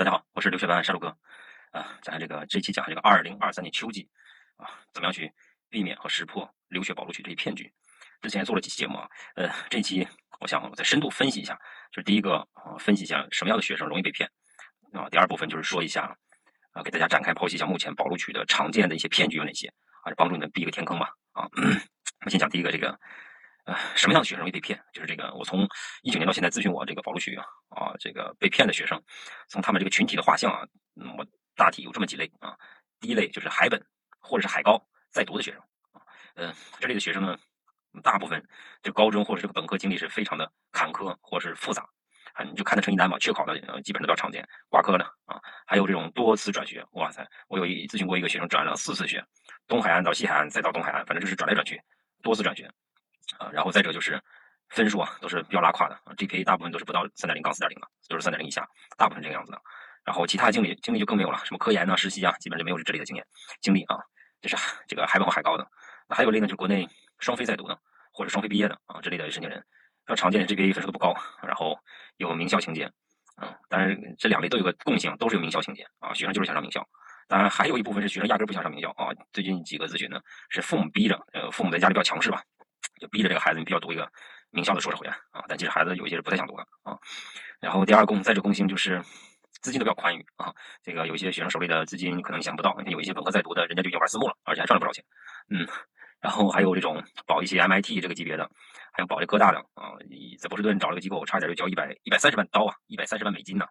大家好，我是留学班沙鲁哥，啊，讲下这个这期讲这个二零二三年秋季啊，怎么样去避免和识破留学保录取这一骗局？之前做了几期节目啊，呃，这期我想再深度分析一下，就是第一个啊，分析一下什么样的学生容易被骗啊，第二部分就是说一下啊，给大家展开剖析一下目前保录取的常见的一些骗局有哪些啊，帮助你们避一个天坑嘛啊。我先讲第一个这个。呃，什么样的学生容易被骗？就是这个，我从一九年到现在咨询我这个保录取啊，啊，这个被骗的学生，从他们这个群体的画像啊，嗯，我大体有这么几类啊。第一类就是海本或者是海高在读的学生啊，嗯，这类的学生呢，大部分就高中或者这个本科经历是非常的坎坷或是复杂，啊，你就看他成绩单吧，缺考的呃基本上都比常见，挂科的啊，还有这种多次转学，哇塞，我有一咨询过一个学生转了四次学，东海岸到西海岸再到东海岸，反正就是转来转去，多次转学。啊，然后再者就是分数啊，都是比较拉胯的啊，GPA 大部分都是不到三点零杠四点零的，都是三点零以下，大部分这个样子的。然后其他经历经历就更没有了，什么科研啊、实习啊，基本就没有这类的经验经历啊。这是 这个海本和海高的。那还有一类呢，就是国内双非在读的，或者双非毕业的啊，这类的申请人，比较常见的 GPA 分数都不高，然后有名校情节啊。当然这两类都有个共性，都是有名校情节啊，学生就是想上名校。当然还有一部分是学生压根不想上名校啊。最近几个咨询呢，是父母逼着，呃，父母在家里比较强势吧。就逼着这个孩子，你必须要读一个名校的硕士回来啊！但其实孩子有一些是不太想读的啊。然后第二共，在这共性就是资金都比较宽裕啊。这个有一些学生手里的资金，可能想不到，你看有一些本科在读的，人家就已经玩私募了，而且还赚了不少钱。嗯，然后还有这种保一些 MIT 这个级别的，还有保这哥大的啊，在波士顿找了个机构，差点就交一百一百三十万刀啊，一百三十万美金呢。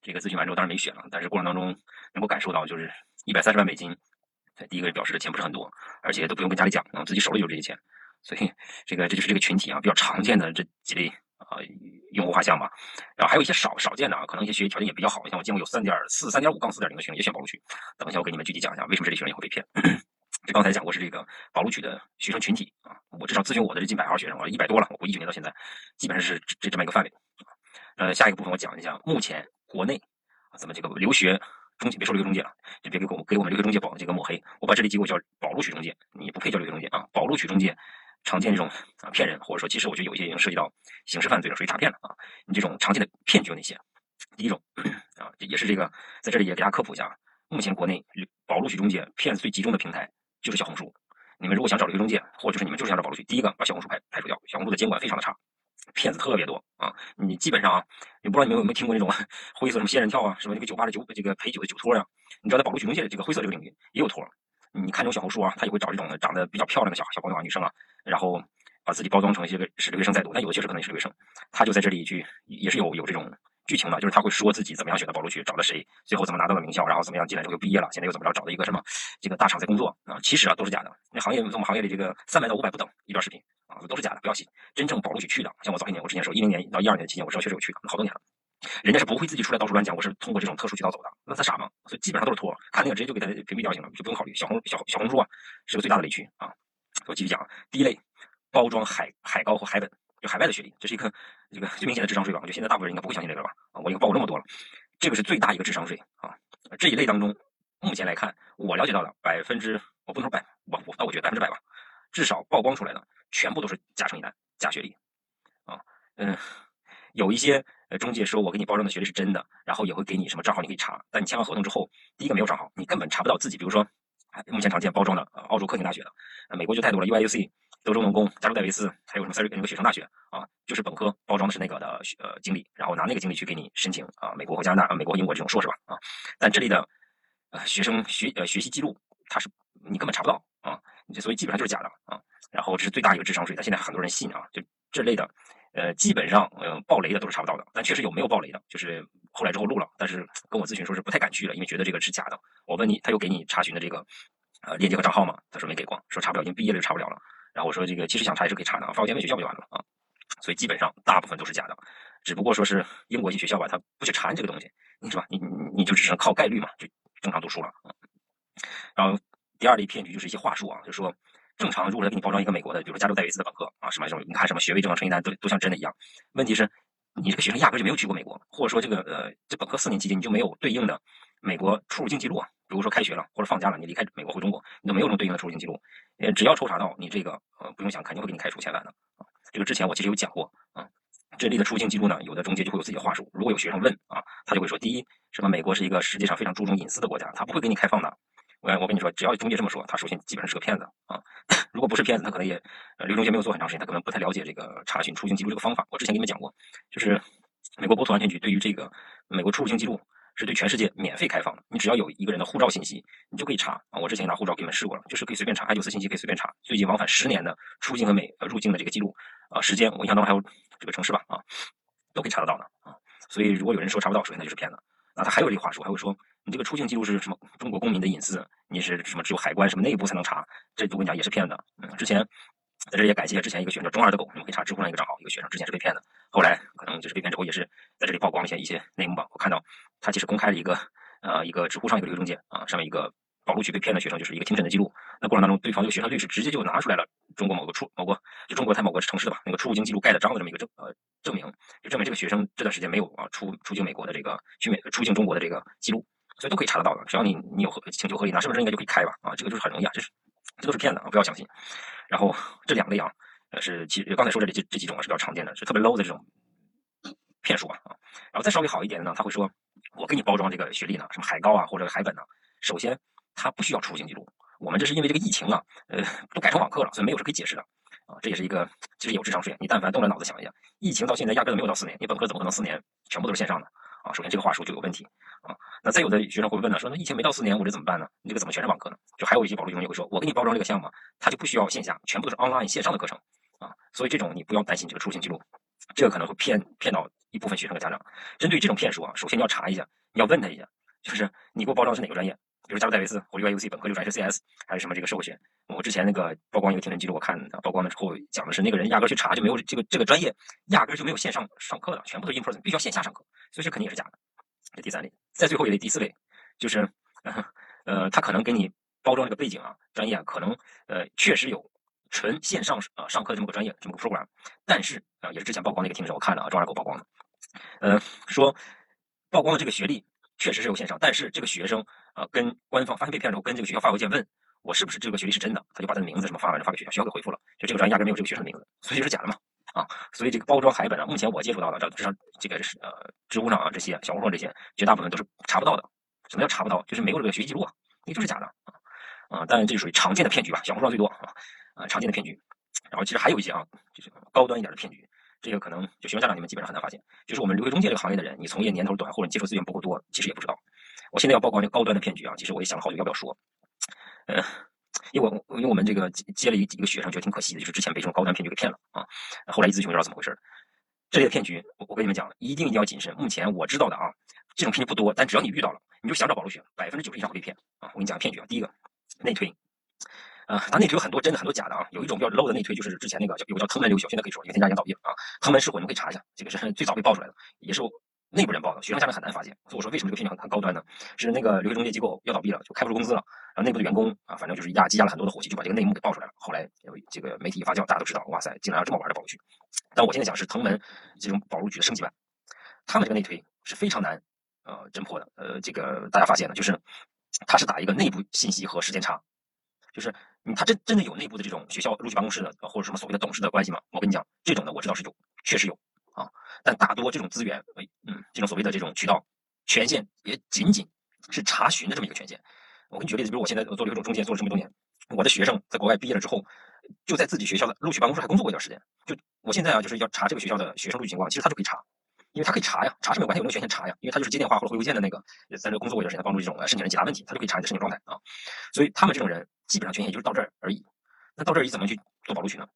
这个咨询完之后，当然没选了，但是过程当中能够感受到，就是一百三十万美金，第一个表示的钱不是很多，而且都不用跟家里讲啊，自己手里有这些钱。所以，这个这就是这个群体啊，比较常见的这几类啊用户画像吧。然后还有一些少少见的啊，可能一些学习条件也比较好，像我见过有三点四、三点五杠四点零的学生也选保录取。等一下，我给你们具体讲一下为什么这类学生也会被骗。这刚才讲过是这个保录取的学生群体啊，我至少咨询我的这近百号学生，我一百多了，我一九年到现在，基本上是这这么一个范围。呃，下一个部分我讲一下目前国内啊咱们这个留学中介，别说留学中介了，就别给我给我们留学中介保这个抹黑，我把这类机构叫保录取中介，你不配叫留学中介啊，保录取中介。常见这种啊骗人，或者说其实我觉得有一些已经涉及到刑事犯罪了，属于诈骗了啊。你这种常见的骗局有哪些？第一种啊，也是这个在这里也给大家科普一下，目前国内保录取中介骗子最集中的平台就是小红书。你们如果想找这个中介，或者就是你们就是想找保录取，第一个把小红书排排除掉，小红书的监管非常的差，骗子特别多啊。你基本上啊，你不知道你们有没有听过那种灰色什么仙人跳啊，什么这个酒吧的酒这个陪酒的酒托呀？你知道在保录取中介这个灰色这个领域也有托。你看这种小红书啊，他也会找这种长得比较漂亮的小小朋友啊、女生啊，然后把自己包装成一些个是留学生在读，但有的确实可能也是留学生，他就在这里去，也是有有这种剧情的，就是他会说自己怎么样选择保录取，找的谁，最后怎么拿到了名校，然后怎么样进来之后又毕业了，现在又怎么着找的一个什么这个大厂在工作啊，其实啊都是假的。那行业我们行业里这个三百到五百不等一段视频啊，都是假的，不要信。真正保录取去的，像我早些年我之前说一零年到一二年期间，我知道确实有去的，好多年了。人家是不会自己出来到处乱讲，我是通过这种特殊渠道走的，那他傻吗？所以基本上都是托，看那个直接就给他屏蔽掉行了，就不用考虑。小红小小红书啊，是个最大的雷区啊。我继续讲，第一类，包装海海高和海本，就海外的学历，这是一个这个最明显的智商税吧？我觉得现在大部分人应该不会相信这个吧？啊，我已经报过这么多了，这个是最大一个智商税啊。这一类当中，目前来看，我了解到的百分之，我不能说百，我我那我觉得百分之百吧，至少曝光出来的全部都是假成绩单、假学历啊，嗯。有一些呃中介说，我给你包装的学历是真的，然后也会给你什么账号，你可以查。但你签完合同之后，第一个没有账号，你根本查不到自己。比如说，目前常见包装的，澳洲科廷大学的，呃，美国就太多了，U I U C，德州农工，加州戴维斯，还有什么塞瑞那个雪城大学啊，就是本科包装的是那个的呃经历，然后拿那个经历去给你申请啊，美国和加拿大、美国英国这种硕士吧啊。但这里的呃学生学呃学习记录，它是你根本查不到啊，所以基本上就是假的啊。然后这是最大一个智商税，但现在很多人信啊，就这类的。呃，基本上，呃，爆雷的都是查不到的，但确实有没有爆雷的，就是后来之后录了，但是跟我咨询说是不太敢去了，因为觉得这个是假的。我问你，他有给你查询的这个呃链接和账号吗？他说没给过，说查不了，已经毕业了就查不了了。然后我说这个其实想查也是可以查的啊，发我简问学校不就完了啊？所以基本上大部分都是假的，只不过说是英国一些学校吧，他不去查你这个东西，你是吧？你你你就只能靠概率嘛，就正常读书了啊。然后第二类骗局就是一些话术啊，就说。正常，如果他给你包装一个美国的，比如说加州戴维斯的本科啊，什么什么，你看什么学位证啊、成绩单都都像真的一样。问题是，你这个学生压根就没有去过美国，或者说这个呃，这本科四年期间你就没有对应的美国出入境记录啊。比如说开学了或者放假了，你离开美国回中国，你都没有这种对应的出入境记录。呃，只要抽查到你这个，呃，不用想，肯定会给你开除千万的啊。这个之前我其实有讲过啊。这里的出境记录呢，有的中介就会有自己的话术。如果有学生问啊，他就会说：第一，什么美国是一个世界上非常注重隐私的国家，他不会给你开放的。我我跟你说，只要中介这么说，他首先基本上是个骗子啊。如果不是骗子，他可能也呃，刘中介没有做很长时间，他可能不太了解这个查询出入境记录这个方法。我之前给你们讲过，就是美国国土安全局对于这个美国出入境记录是对全世界免费开放的。你只要有一个人的护照信息，你就可以查啊。我之前拿护照给你们试过了，就是可以随便查，还有私信息可以随便查。最近往返十年的出境和美呃入境的这个记录啊，时间我印象当中还有这个城市吧啊，都可以查得到的啊。所以如果有人说查不到，首先他就是骗子。那他还有这个话术，还会说你这个出境记录是什么中国公民的隐私，你是什么只有海关什么内部才能查，这我跟你讲也是骗的。嗯，之前在这里也感谢之前一个学生中二的狗，你们可以查知乎上一个账号，一个学生之前是被骗的，后来可能就是被骗之后也是在这里曝光一些一些内幕吧。我看到他其实公开了一个呃一个知乎上一个留言中介啊，上面一个保录取被骗的学生就是一个庭审的记录，那过程当中对方这个学生律师直接就拿出来了中国某个出某个就中国在某个城市的吧那个出入境记录盖的章的这么一个证呃。证明就证明这个学生这段时间没有啊出出境美国的这个去美出境中国的这个记录，所以都可以查得到的。只要你你有合请求合理，拿身份证应该就可以开吧？啊，这个就是很容易啊，这是这都是骗子啊，不要相信。然后这两类啊，呃是其实刚才说的这这几种啊是比较常见的，是特别 low 的这种骗术啊啊。然后再稍微好一点的呢，他会说我给你包装这个学历呢，什么海高啊或者海本呢，首先他不需要出境记录，我们这是因为这个疫情啊，呃都改成网课了，所以没有是可以解释的。啊，这也是一个其实有智商税。你但凡动了脑子想一下，疫情到现在压根都没有到四年，你本科怎么可能四年全部都是线上的啊？首先这个话术就有问题啊。那再有的学生会问呢，说那疫情没到四年，我这怎么办呢？你这个怎么全是网课呢？就还有一些保录中介会说，我给你包装这个项目，它就不需要线下，全部都是 online 线上的课程啊。所以这种你不要担心这个出行记录，这个可能会骗骗到一部分学生和家长。针对这种骗术啊，首先你要查一下，你要问他一下，就是你给我包装的是哪个专业？比如加入戴维斯或者 UIUC 本科就是 HCS 还是什么这个社会学？我之前那个曝光一个听诊记录，我看曝光了之后讲的是那个人压根去查就没有这个这个专业，压根就没有线上上课的，全部都 in person，必须要线下上课，所以这肯定也是假的。这第三类，在最后一类第四类，就是呃他可能给你包装这个背景啊，专业可能呃确实有纯线上呃上课这么个专业这么个 program，但是啊也是之前曝光那个听诊我看了啊，中二狗曝光的，呃说曝光的这个学历。确实是有线上，但是这个学生啊，跟官方发现被骗之后，跟这个学校发邮件问我是不是这个学历是真的，他就把他的名字什么发完了发给学校，学校给回复了，就这个专业压根没有这个学生的名字，所以就是假的嘛啊，所以这个包装海本啊，目前我接触到的，这至少这个是呃知乎上啊这些小红书上这些，绝大部分都是查不到的。什么叫查不到？就是没有这个学习记录啊，那就是假的啊啊！当然这就属于常见的骗局吧，小红书上最多啊啊常见的骗局。然后其实还有一些啊，就是高端一点的骗局。这个可能就学生家长你们基本上很难发现，就是我们留学中介这个行业的人，你从业年头短或者你接触资源不够多，其实也不知道。我现在要曝光这个高端的骗局啊，其实我也想了好久要不要说。呃，因为我因为我们这个接了一一个学生，觉得挺可惜的，就是之前被这种高端骗局给骗了啊。后来一咨询不知道怎么回事这类的骗局，我我跟你们讲，一定一定要谨慎。目前我知道的啊，这种骗局不多，但只要你遇到了，你就想找保路学，百分之九十以上会被骗啊。我跟你讲骗局啊，第一个内推。啊，它内推有很多真的，很多假的啊。有一种比较 low 的内推，就是之前那个叫有个叫藤门留学，现在可以说，因为他家已经倒闭了啊。藤门是火，你们可以查一下，这个是最早被爆出来的，也是我内部人报的，学生家长很难发现。所以我说为什么这个骗局很很高端呢？是那个留学中介机构要倒闭了，就开不出工资了，然后内部的员工啊，反正就是压积压了很多的火气，就把这个内幕给爆出来了。后来有这个媒体一发酵，大家都知道，哇塞，竟然要这么玩的保录局。但我现在讲是藤门这种保录局的升级版，他们这个内推是非常难呃侦破的。呃，这个大家发现了，就是他是打一个内部信息和时间差。就是，嗯，他真真的有内部的这种学校录取办公室的，或者什么所谓的董事的关系吗？我跟你讲，这种的我知道是有，确实有啊。但大多这种资源，嗯，这种所谓的这种渠道权限，也仅仅是查询的这么一个权限。我给你举个例子，比如我现在做留学中介做了这么多年，我的学生在国外毕业了之后，就在自己学校的录取办公室还工作过一段时间。就我现在啊，就是要查这个学校的学生录取情况，其实他就可以查。因为他可以查呀，查是没有关系，有那个权限查呀，因为他就是接电话或者回邮件的那个，在这工作过一段时间，帮助这种申请人解答问题，他就可以查你的申请状态啊。所以他们这种人基本上权限也就是到这儿而已。那到这儿你怎么去做保录取呢？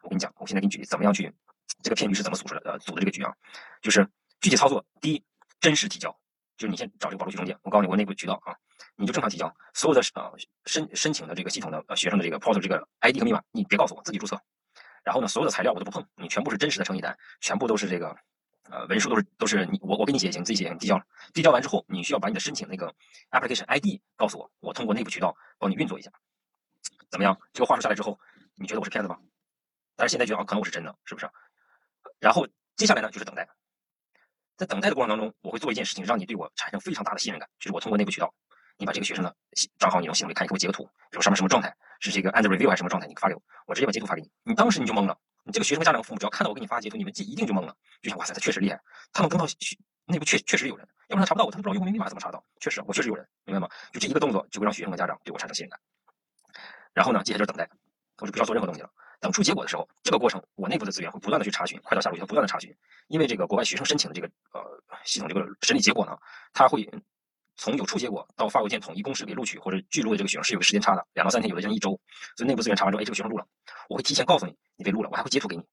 我跟你讲，我现在给你举，怎么样去这个骗局是怎么组织的？呃，组的这个局啊，就是具体操作。第一，真实提交，就是你先找这个保录取中介，我告诉你我内部渠道啊，你就正常提交，所有的呃申申请的这个系统的呃学生的这个 portal 这个 ID 和密码，你别告诉我，自己注册。然后呢，所有的材料我都不碰，你全部是真实的成绩单，全部都是这个。呃，文书都是都是你我我给你写也行，自己写你递交了，递交完之后，你需要把你的申请那个 application ID 告诉我，我通过内部渠道帮你运作一下，怎么样？这个话术下来之后，你觉得我是骗子吗？但是现在觉得啊，可能我是真的，是不是？然后接下来呢，就是等待，在等待的过程当中，我会做一件事情，让你对我产生非常大的信任感，就是我通过内部渠道，你把这个学生的账号你用系统里看，你给我截个图，比如上面什么状态，是这个 under review 还是什么状态，你发给我，我直接把截图发给你，你当时你就懵了。你这个学生家长父母只要看到我给你发截图，你们这一定就懵了，就想哇塞，他确实厉害，他能登到内部确确实有人，要不然他查不到我，他都不知道用户名密码怎么查到。确实，我确实有人，明白吗？就这一个动作就会让学生和家长对我产生信任感。然后呢，接下来就是等待，我就不需要做任何东西了。等出结果的时候，这个过程我内部的资源会不断的去查询，快到下路去不断的查询，因为这个国外学生申请的这个呃系统这个审理结果呢，它会从有出结果到发邮件统一公示给录取或者拒录的这个学生是有个时间差的，两到三天，有的人一周。所以内部资源查完之后，哎，这个学生录了，我会提前告诉你你被录了，我还会截图给你。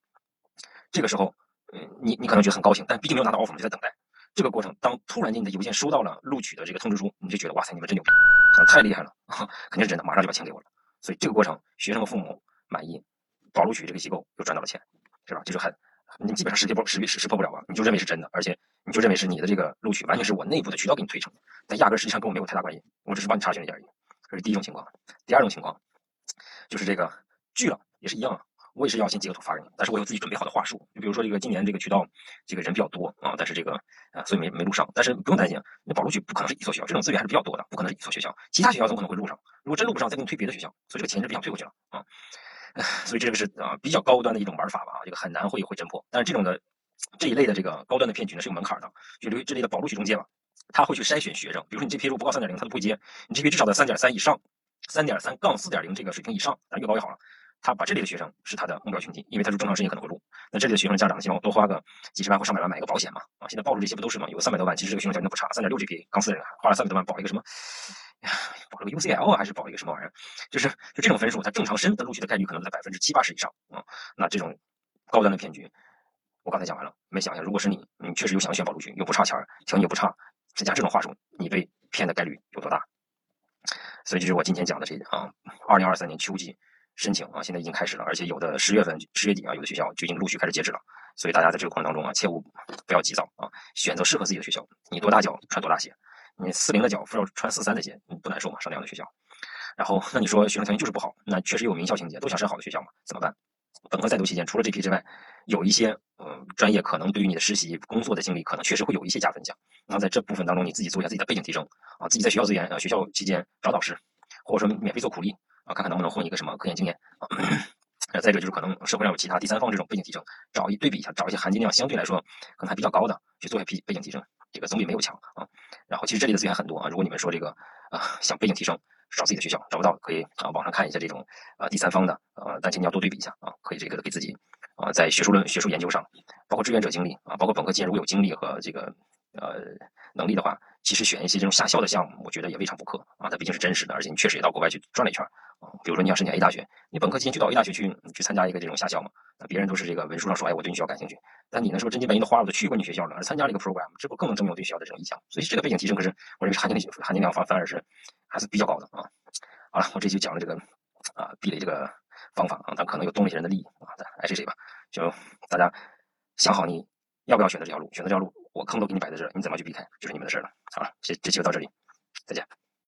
这个时候，嗯，你你可能觉得很高兴，但毕竟没有拿到 offer，就在等待。这个过程，当突然间你的邮件收到了录取的这个通知书，你就觉得哇塞，你们真牛逼，可能太厉害了，肯定是真的，马上就把钱给我了。所以这个过程，学生和父母满意。保录取这个机构又赚到了钱，是吧？就是很，你基本上识破识识识破不了吧？你就认为是真的，而且你就认为是你的这个录取完全是我内部的渠道给你推成的，但压根实际上跟我没有太大关系，我只是帮你查询了一下而已。这是第一种情况。第二种情况就是这个拒了也是一样，我也是要先截个图发给你，但是我有自己准备好的话术。就比如说这个今年这个渠道这个人比较多啊，但是这个啊所以没没录上，但是不用担心，你保录取不可能是一所学校，这种资源还是比较多的，不可能是一所学校，其他学校总可能会录上。如果真录不上，再给你推别的学校，所以这个钱是不想退回去了啊。所以这个是啊比较高端的一种玩法吧啊，这个很难会会侦破。但是这种的这一类的这个高端的骗局呢是有门槛的，就这这类的保录取中介嘛，他会去筛选学生，比如说你 GPA 如果不到三点零，他都不会接；你 GPA 至少在三点三以上，三点三杠四点零这个水平以上，啊越高越好了。他把这类的学生是他的目标群体，因为他是正常申请可能会录。那这类的学生家长希望多花个几十万或上百万买一个保险嘛？啊，现在暴露这些不都是吗？有个三百多万，其实这个学生条件都不差，三点六 GPA 刚四人，花了三百多万保一个什么？保了个 UCL 还是保了一个什么玩意儿？就是就这种分数，它正常申的录取的概率可能在百分之七八十以上啊。那这种高端的骗局，我刚才讲完了，没想想，如果是你，你确实又想选保录取，又不差钱儿条件又不差，再加这种话术，你被骗的概率有多大？所以就是我今天讲的这啊，二零二三年秋季。申请啊，现在已经开始了，而且有的十月份、十月底啊，有的学校就已经陆续开始截止了。所以大家在这个过程当中啊，切勿不要急躁啊，选择适合自己的学校。你多大脚穿多大鞋，你四零的脚非要穿四三的鞋，你不难受吗？上那样的学校。然后那你说学生条件就是不好，那确实有名校情节，都想上好的学校嘛？怎么办？本科在读期间，除了这批之外，有一些呃专业可能对于你的实习工作的经历，可能确实会有一些加分项。那在这部分当中，你自己做一下自己的背景提升啊，自己在学校资源啊，学校期间找导师，或者说免费做苦力。啊，看看能不能混一个什么科研经验啊？再者就是可能社会上有其他第三方这种背景提升，找一对比一下，找一些含金量相对来说可能还比较高的去做一下背背景提升，这个总比没有强啊。然后其实这里的资源很多啊，如果你们说这个啊想背景提升，找自己的学校找不到，可以啊网上看一下这种啊第三方的呃，但请你要多对比一下啊，可以这个给自己啊在学术论学术研究上，包括志愿者经历啊，包括本科期间如果有经历和这个呃能力的话，其实选一些这种下校的项目，我觉得也未尝不可啊。它毕竟是真实的，而且你确实也到国外去转了一圈啊。比如说你要申请 A 大学，你本科期间去到 A 大学去去参加一个这种夏校嘛？那别人都是这个文书上说，哎，我对你学校感兴趣。但你呢，是不是真金白银的花了，都去过你学校了，而参加了一个 program，这不更能证明我对学校的这种意向？所以这个背景提升，可是我认为含金量含金量反反而是还是比较高的啊。好了，我这就讲了这个啊避雷这个方法啊，但可能有动了一些人的利益啊，爱谁谁吧。就大家想好你要不要选择这条路，选择这条路，我坑都给你摆在这儿，你怎么去避开，就是你们的事了。好了，这这期就到这里，再见。